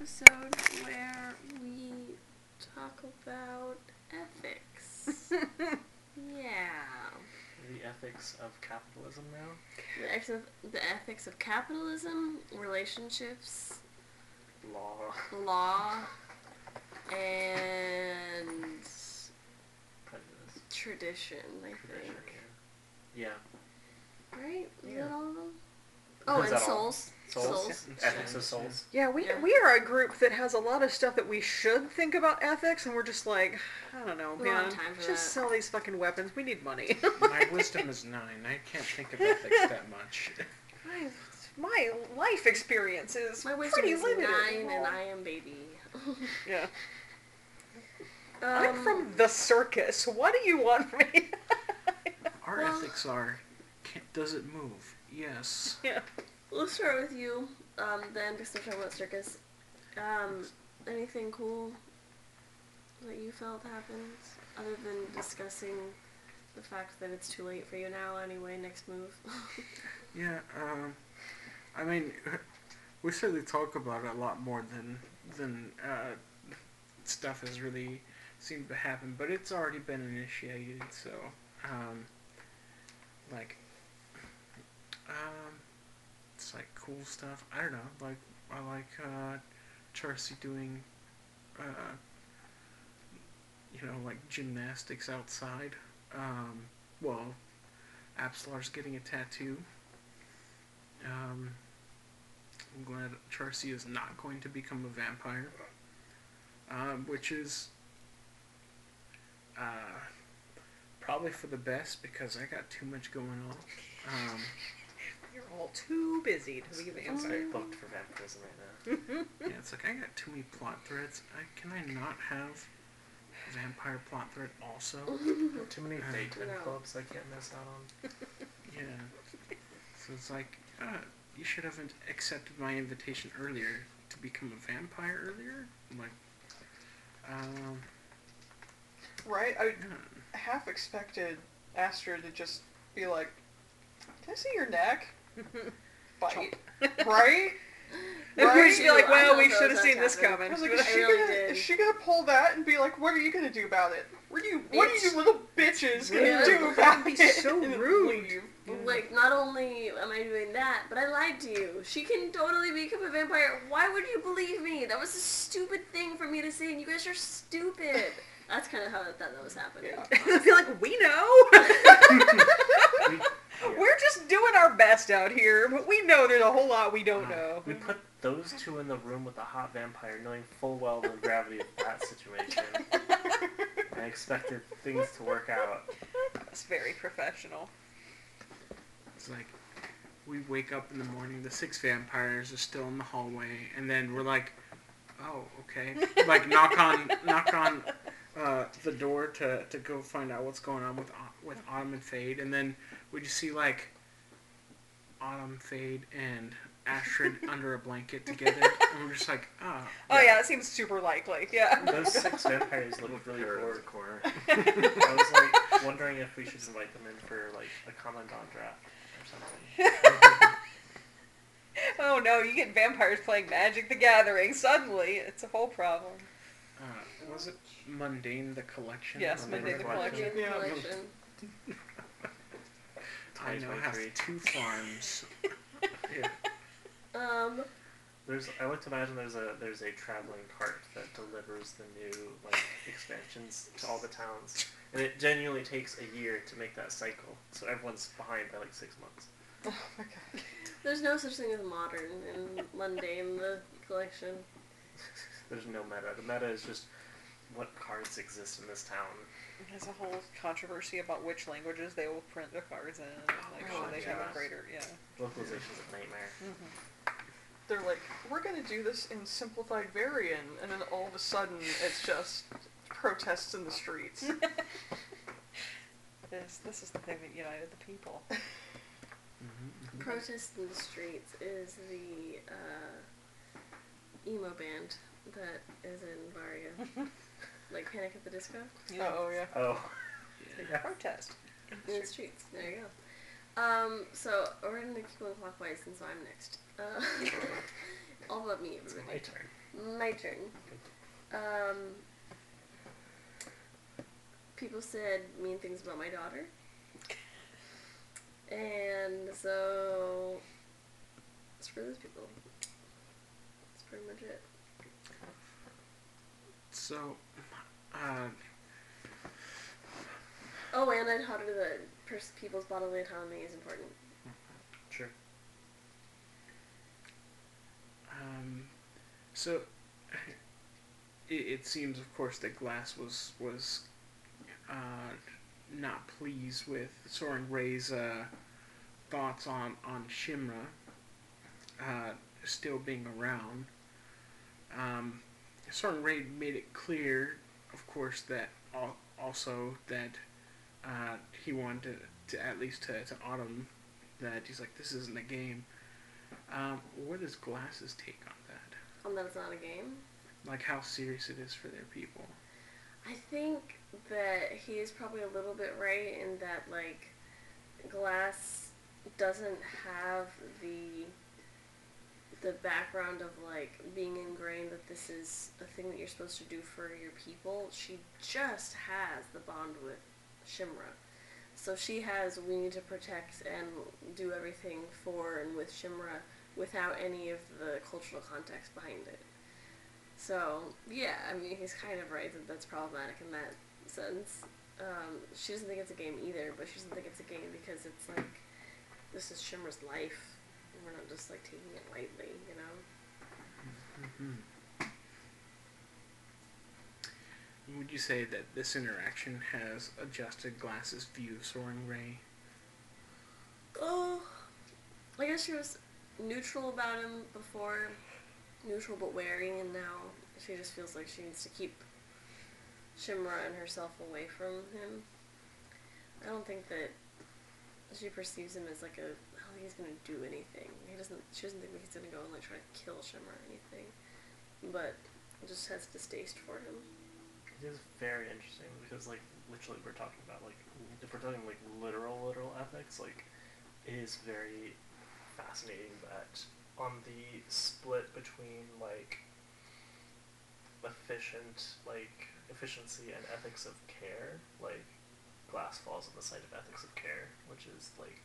episode where we talk about ethics. yeah. The ethics of capitalism now. The, ex- the ethics of capitalism, relationships, Law. law, and Prejudice. tradition, I Tradition. think. Yeah. Right? Is Yeah. that oh, all of them? Oh, Is and souls. all? Souls. Souls. Souls. Ethics of souls. Yeah, we Yeah. we are a group that has a lot of stuff that we should think about ethics, and we're just like, I don't know, We don't man. time for Just that. sell these fucking weapons. We need money. My wisdom is nine. I can't think of ethics that much. my, my life experience is My wisdom pretty is limited. nine, and I am baby. Yeah. Um, I'm from the circus. What do you want from me? Our Well- ethics are, can, does it move? Yes. yeah. Let's start with you, um, then, because we're talking about circus. Um, anything cool that you felt happened, other than discussing the fact that it's too late for you now anyway, next move? Yeah. Um, I mean, we certainly talk about it a lot more than than uh, stuff has really seemed to happen, but it's already been initiated. So, um, like, um, like cool stuff. I don't know. Like, I like uh, Charcy doing, uh, you know, like gymnastics outside. Um, well, Absalar's getting a tattoo. Um, I'm glad Charcy is not going to become a vampire, um, which is uh, probably for the best because I got too much going on. Um, You're all too busy to be a I'm vampire. booked for vampirism right now. yeah, it's like I got too many plot threads. I, can I not have vampire plot thread also? Too many Uh, daytime No. clubs I can't miss out on. Yeah. So it's like, uh, you should have accepted my invitation earlier to become a vampire earlier. I'm like, um, Right? I yeah. half expected Astrid to just be like, "Can I see your neck?" Bite. right? Me Right? too, You'd be like, well, we should have seen this coming. I was like, be I she really gonna, did. is she gonna pull that and be like, what are you gonna do about it? What are you, what are you little bitches gonna Yeah. do That about would be it? so rude. leave. Like, not only am I doing that, but I lied to you. She can totally become a vampire. Why would you believe me? That was a stupid thing for me to say, and you guys are stupid. That's kind of how I thought that was happening. Yeah. I feel like we know. We, yeah. We're just doing our best out here, but we know there's a whole lot we don't Uh, know. we put those two in the room with a hot vampire, knowing full well the gravity of that situation. I expected things to work out. That's very professional. It's like we wake up in the morning, the six vampires are still in the hallway, and then we're like, "Oh, okay." Like knock on knock on uh, the door to, to go find out what's going on with Au- with Autumn and Fade, and then we you see like Autumn, Fade, and Astrid under a blanket together, and we're just like, "Ah." Oh yeah, that seems super likely. Yeah. Those six vampires looked really Her in bored. corner. I was like wondering if we should invite them in for like a Commander draft or something. oh no, you get vampires playing Magic the Gathering. Suddenly, it's a whole problem. Uh, was it Mundane the Collection? Yes, Mundane Mundane the the Collection. Yeah. Collection. I now have 2023. two farms. Yeah. Um, There's, I like to imagine there's a there's a traveling cart that delivers the new like expansions to all the towns, and it genuinely takes a year to make that cycle. So everyone's behind by like six months. Oh my god. there's no such thing as modern and mundane, the collection. There's no meta. The meta is just what cards exist in this town. There's a whole controversy about which languages they will print the cards in. Like, Oh, should they have a greater? Yeah. Localization's a nightmare. They're like, we're gonna do this in simplified variant, and then all of a sudden, it's just protests in the streets. this, this is the thing that united the people. Mhm, mhm. Protest in the Streets is the uh, emo band that is in Varia. like Panic at the Disco? Oh yeah. Oh, Yeah. Protest. In the streets. There you go. Um, so we're gonna keep going clockwise, and so I'm next. Uh, all about me, it's my turn. My turn. Um, people said mean things about my daughter. And so, screw those people. That's pretty much it. So, uh, Oh, and I taught her that pers- people's bodily autonomy is important. Sure. um, so it, it seems, of course, that Glass was was uh, not pleased with Soren Ray's uh, thoughts on on Shimra uh, still being around. Um, Soren Ray made it clear, of course, that also that uh, he wanted to, to at least to, to Autumn that he's like this isn't a game. Um, what is Glass's take on that? On that it's not a game. Like how serious it is for their people. I think that he is probably a little bit right in that like glass doesn't have the the background of like being ingrained that this is a thing that you're supposed to do for your people. She just has the bond with Shimra. So she has we need to protect and do everything for and with Shimra without any of the cultural context behind it. So yeah, I mean he's kind of right that that's problematic in that sense. Um, she doesn't think it's a game either, but she doesn't think it's a game because it's like this is Shimra's life. We're not just like taking it lightly, you know. hmm Would you say that this interaction has adjusted Glass's view of Soren Ray? Oh, I guess she was neutral about him before, neutral but wary, and now she just feels like she needs to keep Shimra and herself away from him. I don't think that she perceives him as like a oh he's gonna do anything. He doesn't. She doesn't think he's gonna go and like try to kill Shimra or anything, but just has distaste for him. It is very interesting because, like, literally, we're talking about like if we're talking like literal, literal ethics, like it is very fascinating that on the split between like efficient, like efficiency and ethics of care, like Glass falls on the side of ethics of care, which is like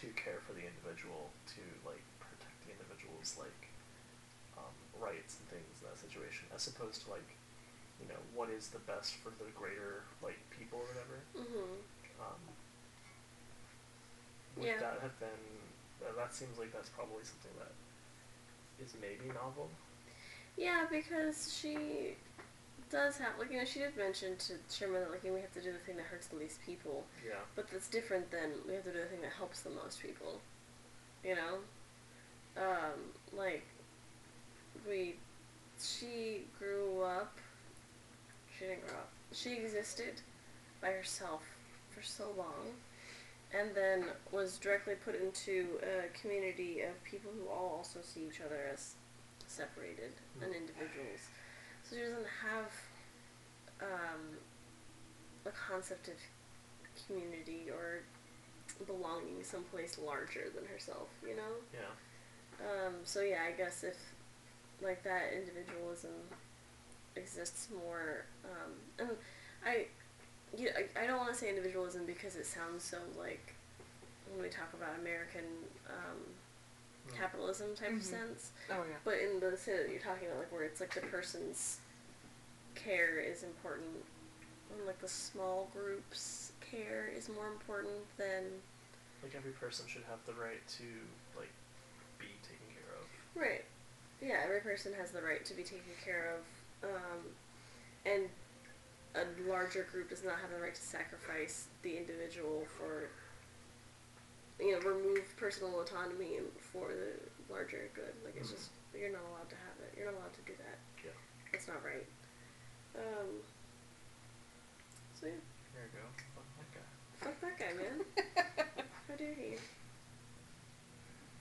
to care for the individual, to like protect the individual's like um, rights and things in that situation, as opposed to like you know what is the best for the greater like people or whatever. Mm-hmm. Um, would Yeah. that have been? Uh, that seems like that's probably something that is maybe novel. Yeah, because she does have like you know she did mention to Sherman that like we have to do the thing that hurts the least people, Yeah. but that's different than we have to do the thing that helps the most people. You know, um, like we, she grew up. She didn't grow up. She existed by herself for so long, and then was directly put into a community of people who all also see each other as separated and individuals. She doesn't have um, a concept of community or belonging someplace larger than herself, you know? Yeah. Um, so yeah, I guess if like that individualism exists more, um, and I, you I, I don't want to say individualism because it sounds so like when we talk about American um. Capitalism type of Mhm. sense, Oh yeah. but in the sense that you're talking about, like where it's like the person's care is important, and like the small groups' care is more important than Like every person should have the right to like be taken care of. right. Yeah, every person has the right to be taken care of, um, and a larger group does not have the right to sacrifice the individual for you know remove personal autonomy for the larger good. Like it's Mhm. just you're not allowed to have it. You're not allowed to do that. Yeah. It's not right. Um, so yeah, There you go. Fuck that guy. fuck that guy, man. How dare he?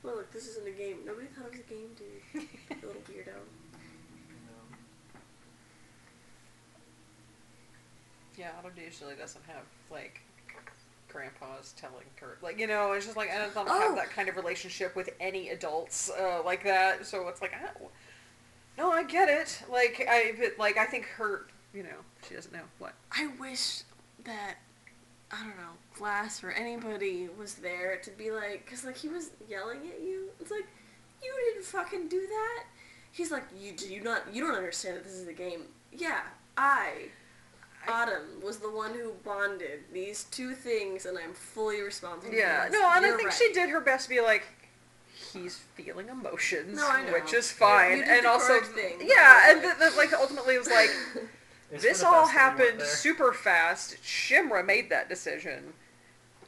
Well, look, this isn't a game. Nobody thought it was a game, dude. You little weirdo. You know. Yeah, Autumn usually doesn't have like grandpas telling her like you know it's just like I don't Oh. have that kind of relationship with any adults uh, like that. So it's like I don't, No, I get it. Like I, but, like I think her, you know, she doesn't know what. I wish that I don't know Glass or anybody was there to be like, cause like he was yelling at you. It's like you didn't fucking do that. He's like, you do you not you don't understand that this is a game. Yeah, I. Autumn was the one who bonded these two things, and I'm fully responsible. Yeah, for this. no, and I You're think right. she did her best to be like, he's feeling emotions, No, I know. which is fine, You did and the also, thing. yeah, and Right. th- th- like ultimately it was like, this all best that you want happened super fast. Shimra made that decision,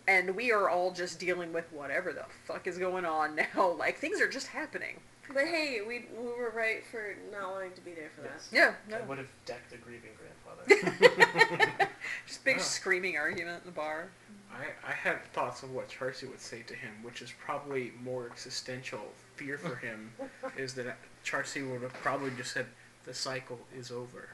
and we are all just dealing with whatever the fuck is going on now. Like things are just happening. But hey, we we were right for not wanting to be there for that. Yes. Yeah, I no. would have decked a grieving grandfather. just big Oh. screaming argument in the bar. I, I had thoughts of what Charcy would say to him, which is probably more existential fear for him, is that Charcy would have probably just said, the cycle is over.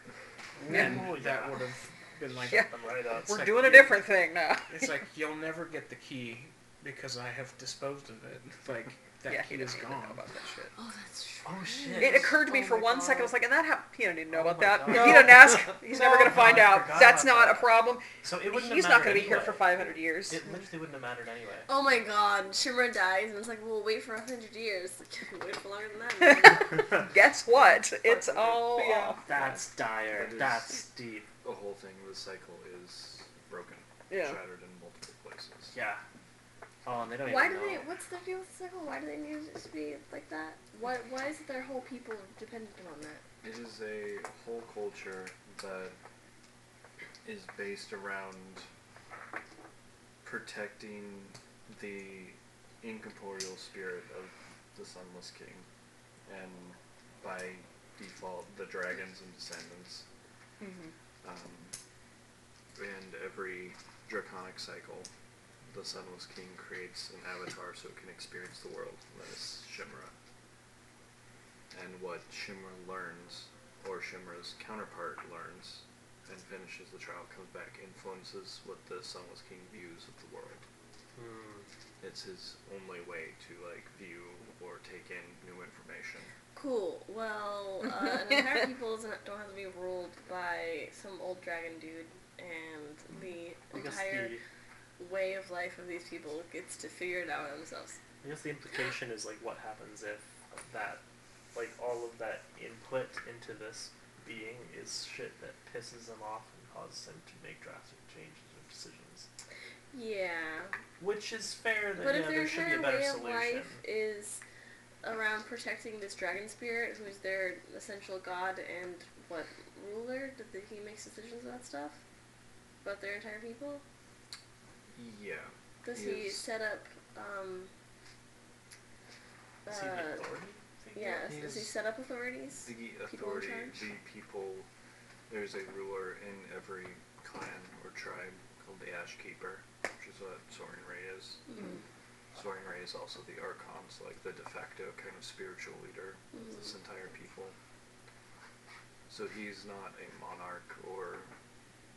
And Oh, that would have been like, Yeah. I'm right up. We're like doing a different thing now. it's like, you'll never get the key because I have disposed of it. Like, that yeah, key he is doesn't even know about that shit. Oh, that's true. Oh shit. It occurred to me Oh for my one second. I was like, and that happened. He didn't know Oh about my that. God. If No. he didn't ask, he's never gonna find I out. forgot That's about not a problem. So it wouldn't He's have not mattered gonna be here anyway. for 500 years. It literally wouldn't have mattered anyway. Oh my god, Shimra dies, and it's like, we'll wait for a hundred years. Wait for longer than that. Guess what? It's all Yeah. off. That's dire. That is- That's deep. The whole thing, the cycle is broken, Yeah. shattered in multiple places. Yeah. Oh, and they don't Why even do know. they? What's the deal with the cycle? Why do they need it to be like that? Why? Why is their whole people dependent on that? It is a whole culture that is based around protecting the incorporeal spirit of the Sunless King, and by default, the dragons and descendants. Mhm. Um, and every draconic cycle, the Sunless King creates an avatar so it can experience the world. and That is Shimra. And what Shimra learns, or Shimra's counterpart learns, and finishes the trial, comes back, influences what the Sunless King views of the world. Hmm. It's his only way to like view or take in new information. Cool. Well, uh, an entire people doesn't don't have to be ruled by some old dragon dude, and the I guess entire the way of life of these people gets to figure it out themselves. I guess the implication is like what happens if that like all of that input into this being is shit that pisses them off and causes them to make drastic changes or decisions. Yeah, Which is fair that but if know, their there should be a entire better way of solution. life is around protecting this dragon spirit, who is their essential god and what ruler, that the- he makes decisions about stuff about their entire people. Yeah. Does He he set up? Um, he uh, authority figure? yeah, does he set up authorities? The People authority, charge? the people, there's a ruler in every clan or tribe called the Ash Keeper, which is what Soren Ray is. Mhm. Soren Ray is also the Archon, so like the de facto kind of spiritual leader of this entire people. So he's not a monarch or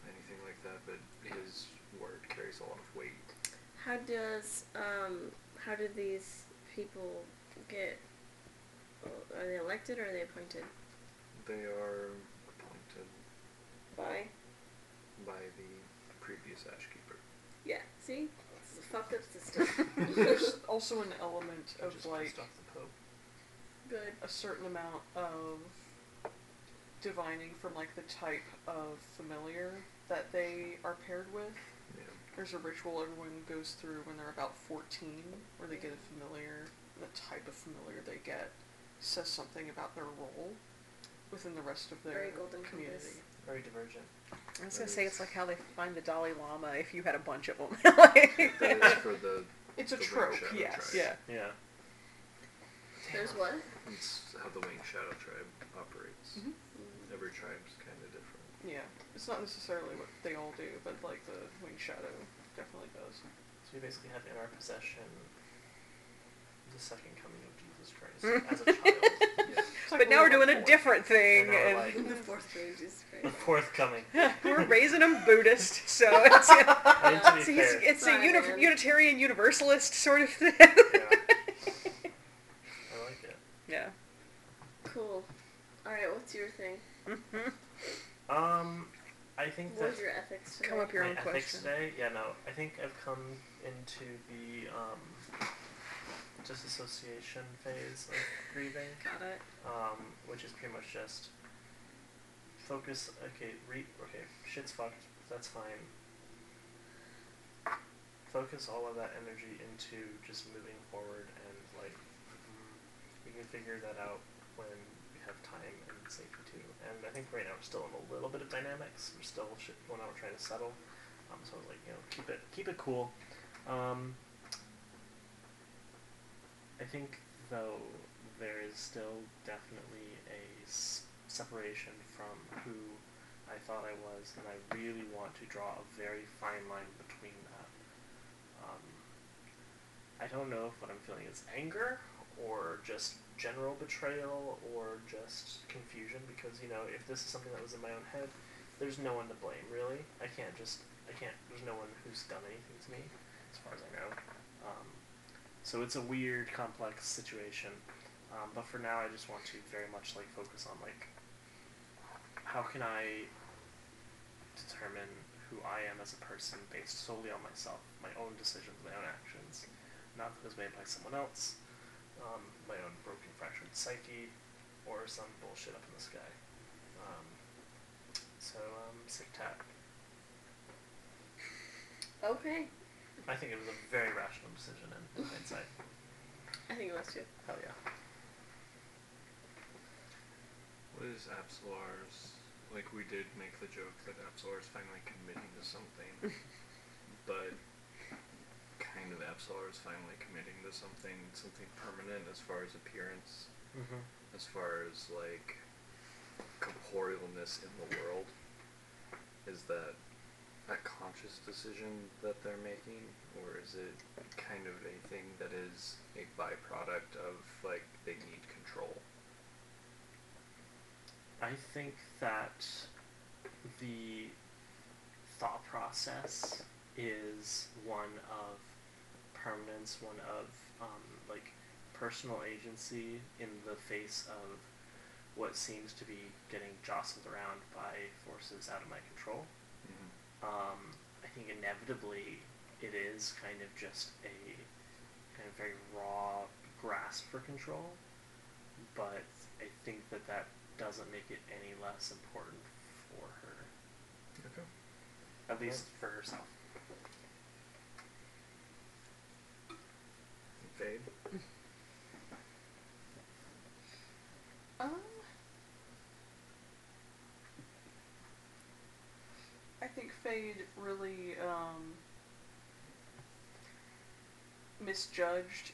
anything like that, but his word carries a lot of weight. How does um how do these people get? Are they elected or are they appointed They are appointed by? by the previous Ash Keeper. Yeah. See, this is a fucked up system. There's also an element of just like off the Pope. Good. a certain amount of divining from like the type of familiar that they are paired with. Yeah. There's a ritual everyone goes through when they're about 14 where they get a familiar. The type of familiar they get says something about their role within the rest of their Very golden community. compass. Very divergent. I was gonna say it's like how they find the Dalai Lama if you had a bunch of them. like, That is for the. It's a the Wing trope, Shadow yes. tribe. Yeah. Yeah. There's what? It's how the Wing Shadow tribe operates. Mhm. Every tribe's kind of different. Yeah. It's not necessarily what they all do, but like the Wing Shadow definitely does. So we basically have in our possession the second coming of Jesus Christ as a child. Yeah. It's like but now we're doing a different thing, And and like- the fourth grade Jesus the fourth coming. we're raising them Buddhist, so it's, I mean, to it's, it's, it's a uni- Unitarian Universalist sort of thing. yeah. I like it. yeah. Cool. All right, what's your thing? Mm-hmm. Um, I think What that was your ethics today? Come up your my own ethics question. today. Yeah, no, I think I've come into the um, disassociation phase of grieving, Got it. um, which is pretty much just focus. Okay, re okay, shit's fucked. That's fine. Focus all of that energy into just moving forward, and like mm, we can figure that out when we have time and safety too. And I think right now we're still in a little bit of dynamics. We're still shit. We're trying to settle. Um, so I was like, you know, keep it keep it cool. Um, I think though there is still definitely a separation from who I thought I was, and I really want to draw a very fine line between that. Um, I don't know if what I'm feeling is anger or just general betrayal or just confusion because you know if this is something that was in my own head, there's no one to blame really. I can't just I can't. There's no one who's done anything to me, as far as I know. Um, so it's a weird, complex situation. Um, but for now, I just want to very much like focus on like how can I determine who I am as a person based solely on myself, my own decisions, my own actions, not that it was made by someone else, um, my own broken, fractured psyche, or some bullshit up in the sky. Um, so, um, sick tap. Okay. I think it was a very rational decision in, in hindsight. I think it was too. Hell yeah. What is Absolar's? Like we did make the joke that Absolar's finally committing to something, but kind of Absolar is finally committing to something, something permanent as far as appearance, Mm-hmm. as far as like corporealness in the world. Is that a conscious decision that they're making, or is it kind of a thing that is a byproduct of like they need control? I think that the thought process is one of permanence, one of um, like personal agency in the face of what seems to be getting jostled around by forces out of my control. Mm-hmm. Um, I think inevitably it is kind of just a kind of very raw grasp for control, but I think that that doesn't make it any less important for her, Okay. at least for herself. Fade. Um, I think Fade really um, misjudged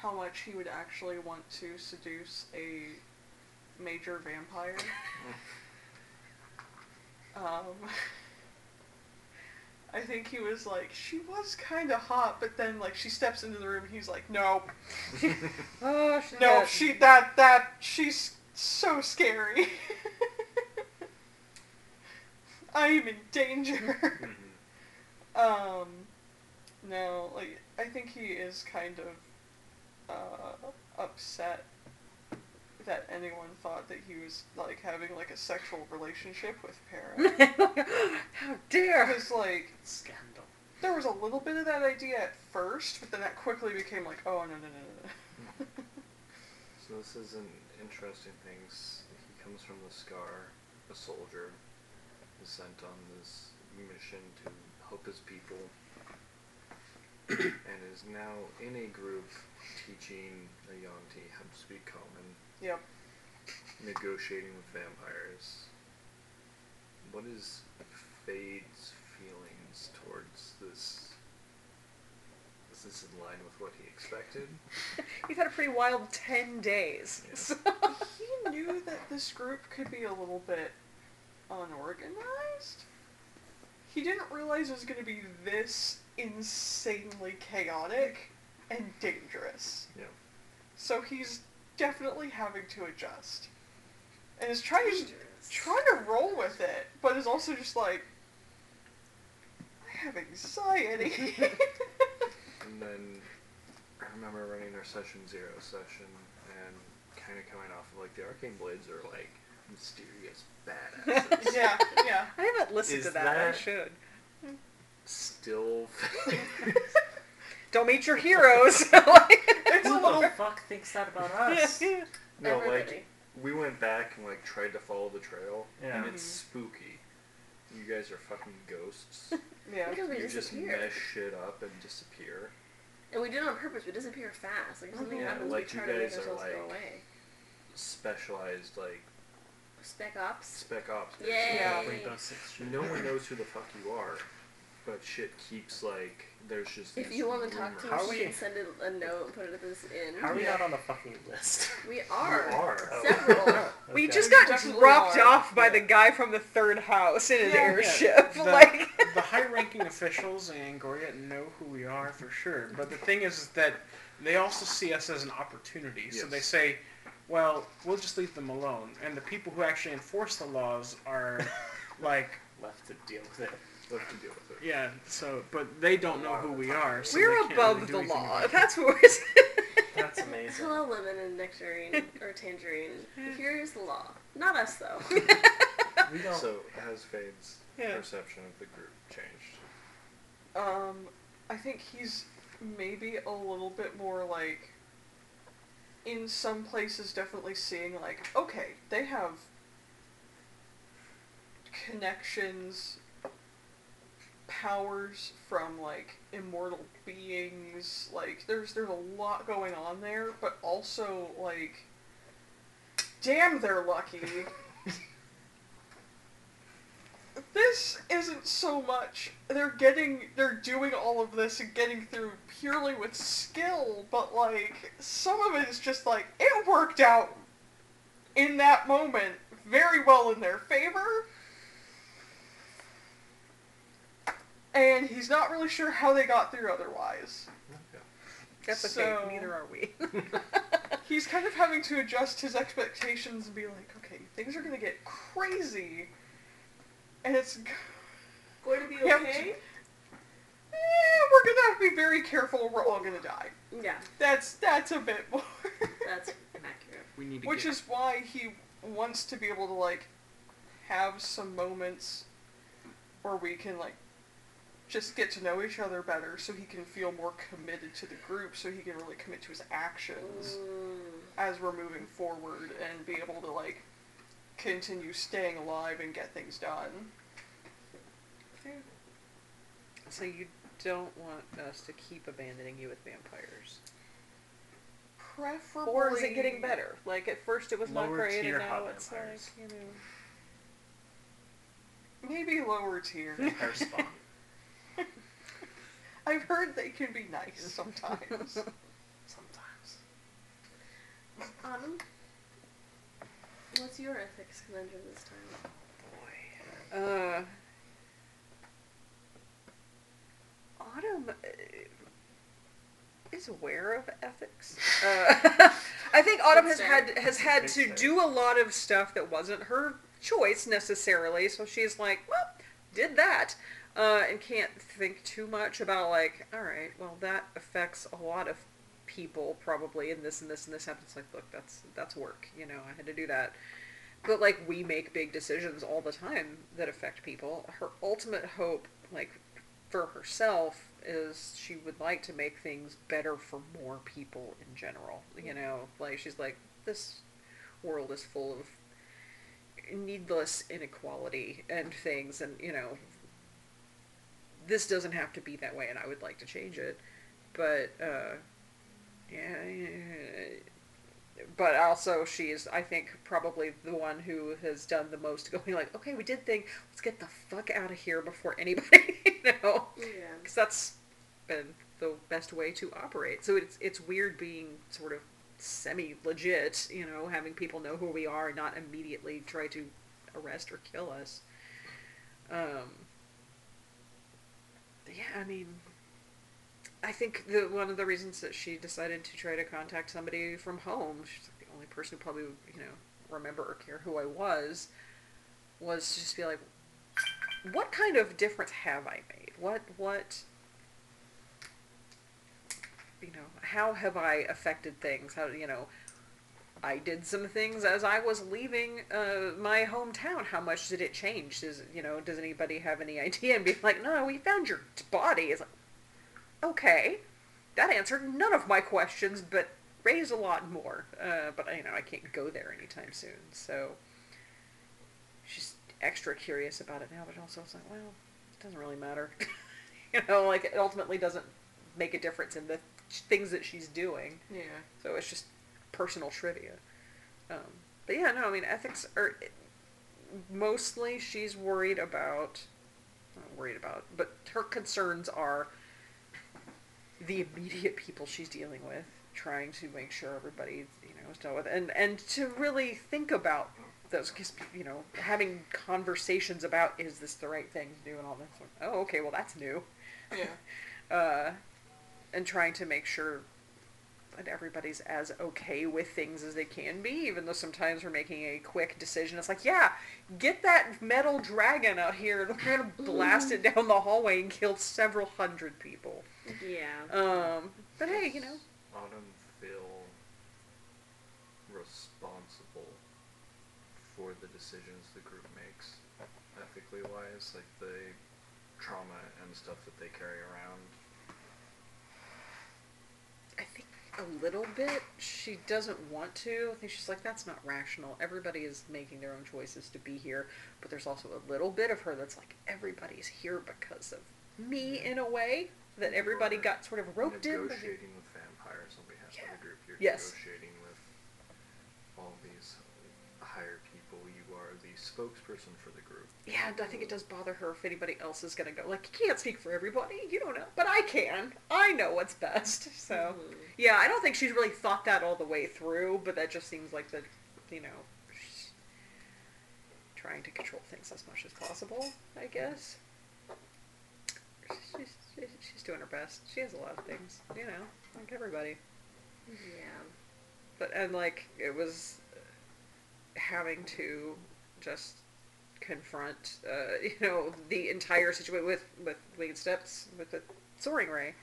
how much he would actually want to seduce a major vampire. um, I think he was like, she was kind of hot, but then like she steps into the room, and he's like, no, Oh, she no, she that that she's so scary. I am in danger. Mm-hmm. um, no, like I think he is kind of uh, upset that anyone thought that he was like having like a sexual relationship with Para. How dare! Because like Scandal. there was a little bit of that idea at first, but then that quickly became like, oh no no no no. no. So this is an interesting thing. S- He comes from the Scar, a soldier, is sent on this mission to help his people, and is now in a group teaching Ayanti how to speak common, yep. negotiating with vampires. What is Fade's feelings towards this? Is this in line with what he expected? You've had a pretty wild ten days. Yeah. So- he knew that this group could be a little bit unorganized. He didn't realize it was going to be this insanely chaotic and dangerous. Yeah. So he's definitely having to adjust. And is trying to, trying to roll with it, but is also just like, I have anxiety. And then I remember running our session zero session, and kind of coming off of like the arcane blades are like mysterious badasses. yeah, yeah. I haven't listened Is to that. I should. Still. Don't meet your heroes. like, It's a little the fuck thinks that about us? yeah, yeah. no, Everybody. like we went back and like tried to follow the trail, Yeah. and it's mm-hmm. spooky. You guys are fucking ghosts. yeah. Because we you just disappear. mess shit up and disappear. And we do it on purpose. We disappear fast. Like if something Yeah, happens, like we try you to make guys are ourselves go away. Specialized like Spec ops. spec ops. Yay! Yeah. Rainbow Six Siege. No one knows who the fuck you are, but shit keeps like there's just. If you want to talk to rumors. How us, are you we- can send it a note and put it at this inn. How are we not on the fucking list? We You are. are. Oh. Several. We Okay. just got definitely dropped are. off by Yeah. the guy from the third house in an Yeah. airship. The, like, the high-ranking officials in Angoria know who we are for sure, but the thing is that they also see us as an opportunity. So Yes. they say, "Well, we'll just leave them alone." And the people who actually enforce the laws are like, left to deal with it. Left to deal with it. yeah. So, but they don't know who we are. So we're they can't above really do the anything law. about it. That's what we're saying. That's amazing. Hello, lemon and nectarine or tangerine. Here is the law. Not us though. We don't. So has Fade's Yeah. perception of the group changed? Um, I think he's maybe a little bit more like. In some places, definitely seeing like, okay, they have connections, powers from like immortal beings. Like, there's there's a lot going on there, but also like, damn, they're lucky. this isn't so much they're getting they're doing all of this and getting through purely with skill but like some of it is just like it worked out in that moment very well in their favor and he's not really sure how they got through otherwise That's okay. So- Neither are we. he's kind of having to adjust his expectations and be like okay things are gonna get crazy and it's Going to be Yep. okay? Eh, we're gonna have to be very careful or we're all gonna die. Yeah, That's that's a bit more. that's accurate. We need to Which get, is why he wants to be able to like have some moments where we can like just get to know each other better so he can feel more committed to the group so he can really commit to his actions Mm. as we're moving forward and be able to like continue staying alive and get things done. so you don't want us to keep abandoning you with vampires, Preferably or is it getting better? Like at first it was not great, and now it's vampires. like you know. Maybe lower tier. Vampire spawn. I've heard they can be nice sometimes. Sometimes. Autumn, what's your ethics conundrum this time? Boy. Uh, Autumn uh, is aware of ethics. Uh, I think Autumn has had has had to do a lot of stuff that wasn't her choice necessarily. So she's like, well, did that, uh, and can't think too much about like, all right, well, that affects a lot of people probably, and this and this and this happens. Like, look, that's that's work. You know, I had to do that. But like we make big decisions all the time that affect people. Her ultimate hope, like for herself, is she would like to make things better for more people in general. You know, like she's like this world is full of needless inequality and things, and you know this doesn't have to be that way, and I would like to change it. But uh, yeah, but also she is, I think, probably the one who has done the most going like, okay, we did thing, let's get the fuck out of here before anybody, you know, Yeah. because that's been the best way to operate. So it's it's weird being sort of semi legit, you know, having people know who we are and not immediately try to arrest or kill us. Um, yeah, I mean, I think the one of the reasons that she decided to try to contact somebody from home, she's like the only person who probably would, you know, remember or care who I was, was to just be like, what kind of difference have I made? What what you know, how have I affected things? How you know, I did some things as I was leaving uh, my hometown. How much did it change? Does you know? Does anybody have any idea? And be like, no, we found your body. It's like, okay, that answered none of my questions, but raised a lot more. Uh, but you know, I can't go there anytime soon, so she's extra curious about it now. But also, it's like, well, it doesn't really matter. you know, like it ultimately doesn't make a difference in the things that she's doing. Yeah. So it's just personal trivia. Um, but yeah, no, I mean ethics are mostly she's worried about, not worried about, but her concerns are the immediate people she's dealing with, trying to make sure everybody you know is dealt with, and and to really think about those, you know, having conversations about is this the right thing to do and all that. Oh, okay, well that's new Yeah. uh, and trying to make sure that everybody's as okay with things as they can be, even though sometimes we're making a quick decision. It's like, yeah, get that metal dragon out here, and we're gonna blast it down the hallway and kill several hundred people. Yeah. Um, but hey, you know, Autumn feel responsible for the decisions the group makes, ethically wise, like the trauma and stuff that they carry around. I think a little bit she doesn't want to. I think she's like, that's not rational. Everybody is making their own choices to be here, but there's also a little bit of her that's like, everybody's here because of me in a way that everybody got sort of roped in. negotiating with vampires on behalf Yeah. of the group. You're Yes. negotiating with all these higher spokesperson for the group. Yeah, and I think it does bother her if anybody else is gonna go. Like, you can't speak for everybody. You don't know, but I can. I know what's best. So, Mhm. yeah, I don't think she's really thought that all the way through. But that just seems like the, you know, she's trying to control things as much as possible. I guess. She's, she's, she's doing her best. She has a lot of things, you know, like everybody. Yeah. but and like it was having to just confront uh, you know the entire situation with with winged steps with the Soren Ray.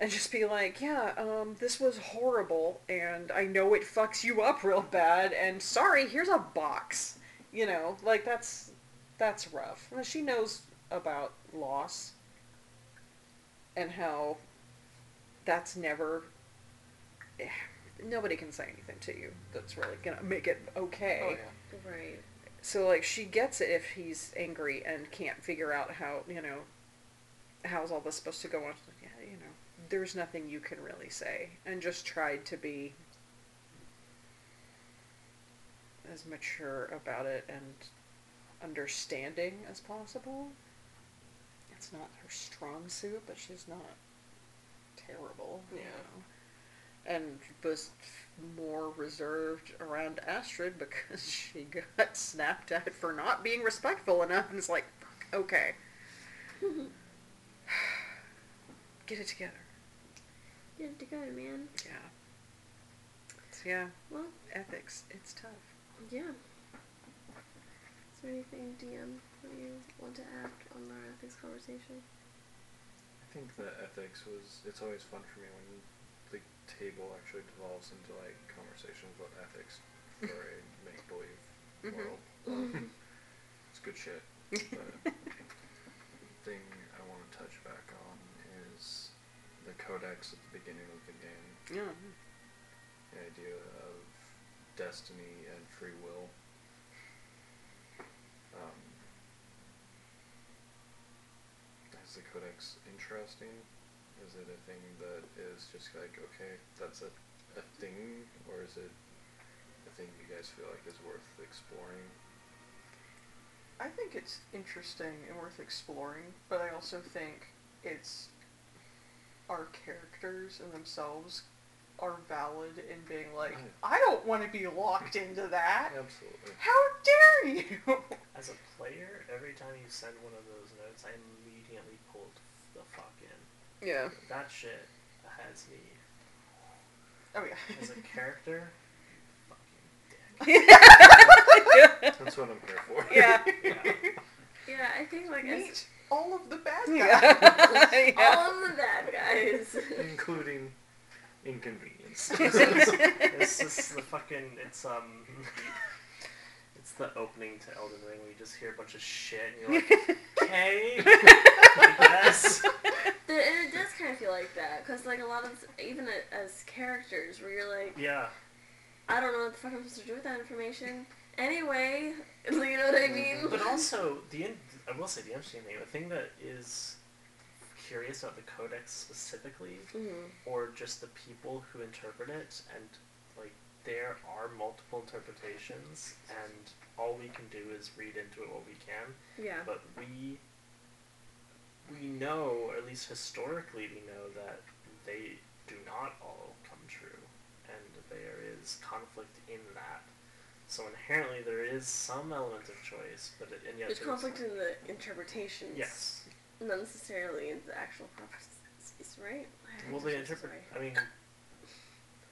And just be like yeah um this was horrible and i know it fucks you up real bad and sorry here's a box. You know like that's that's rough. She knows about loss and how that's never nobody can say anything to you that's really gonna make it okay. Oh yeah. Right. So like she gets it if he's angry and can't figure out how you know how's all this supposed to go on. Like, yeah, you know, there's nothing you can really say, and just tried to be as mature about it and understanding as possible. It's not her strong suit, but she's not terrible. you Yeah. know and was more reserved around Astrid because she got snapped at for not being respectful enough, and it's like, okay, get it together. Get it together, man. Yeah. So yeah, Well, ethics, it's tough. yeah. Is there anything, DM, that you want to add on our ethics conversation? I think the ethics was. It's always fun for me when the table actually devolves into like conversations about ethics for a make believe Mhm. world. Um, it's good shit. But thing I want to touch back on is the codex at the beginning of the game. Yeah. The idea of destiny and free will. Um, is the codex interesting? Is it a thing that is just like okay, that's a a thing, or is it a thing you guys feel like is worth exploring? I think it's interesting and worth exploring, but I also think it's our characters and themselves are valid in being like, I don't want to be locked into that. Absolutely. How dare you? As a player, every time you send one of those notes, I immediately pulled the fuck in. Yeah. That shit has me oh yeah. as a character. Fucking dick. That's what I'm here for. yeah. Yeah. Yeah, I think like as Meet all of the bad guys. Yeah. yeah. all of the bad guys. Including inconvenience. It's, it's just the fucking. It's um. It's the opening to Elden Ring where you just hear a bunch of shit and you're like, okay, I guess. There, and it does kind of feel like that because like a lot of even as characters where you're like, Yeah. I don't know what the fuck I'm supposed to do with that information. Anyway, you know what I mean? But also the in- I will say the interesting thing, the thing that is curious about the codex specifically, Mhm. or just the people who interpret it, and like there are multiple interpretations, and all we can do is read into it what we can. Yeah. But we we know, or at least historically, we know that they do not all come true, and there is conflict in that. So inherently, there is some element of choice, but it, and yet There's there's- conflict in the interpretations. Yes. Not necessarily in the actual prophecies, right? Well, they interpret. I mean,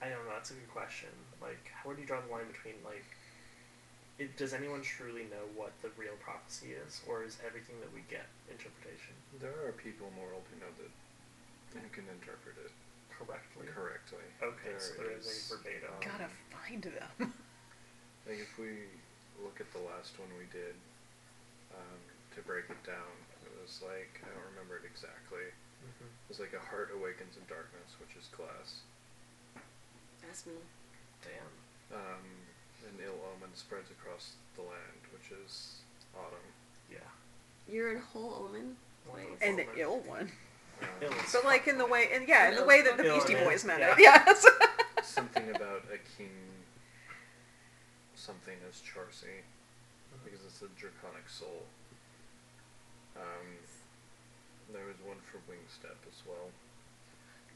I don't know. That's a good question. Like, how do you draw the line between like, it, does anyone truly know what the real prophecy is, or is everything that we get interpretation There are people in the world who know that who can interpret it correctly? correctly. Okay, There so there is is, a verbatim. um, Gotta find them. Like if we look at the last one we did, um, to break it down, it was like I don't remember it exactly. Mhm. It was like a heart awakens in darkness, which is glass. Ask me. Damn. Um, an ill omen spreads across the land, which is autumn. Yeah. You're in a whole omen. One Wait. and the ill one. Um, Ill is But like in the way, and yeah, in the way that the Beastie is- Boys meant yeah. it. Yes. something about a king, something as Charcy, because it's a draconic soul. Um, there was one for Wingstep as well.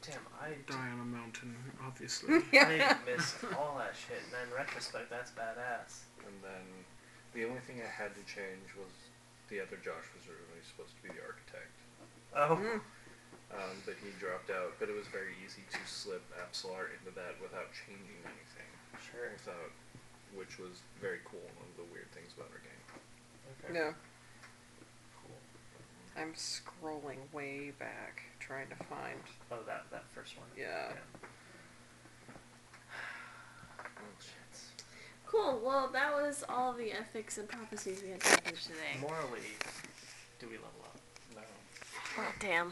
Damn, I Die on a mountain, obviously. yeah. I missed all that shit, and in retrospect, that's badass. And then the only thing I had to change was the other Josh was originally supposed to be the architect. Oh. Mm. Um, but he dropped out. But it was very easy to slip Absolar into that without changing anything. Sure. Without, which was very cool. One of the weird things about our game. Okay. No, Cool. I'm scrolling way back trying to find. Oh, that that first one. Yeah. Oh. Cool. Well, that was all the ethics and prophecies we had to finish today. Morally, do we level up? No. Oh, damn.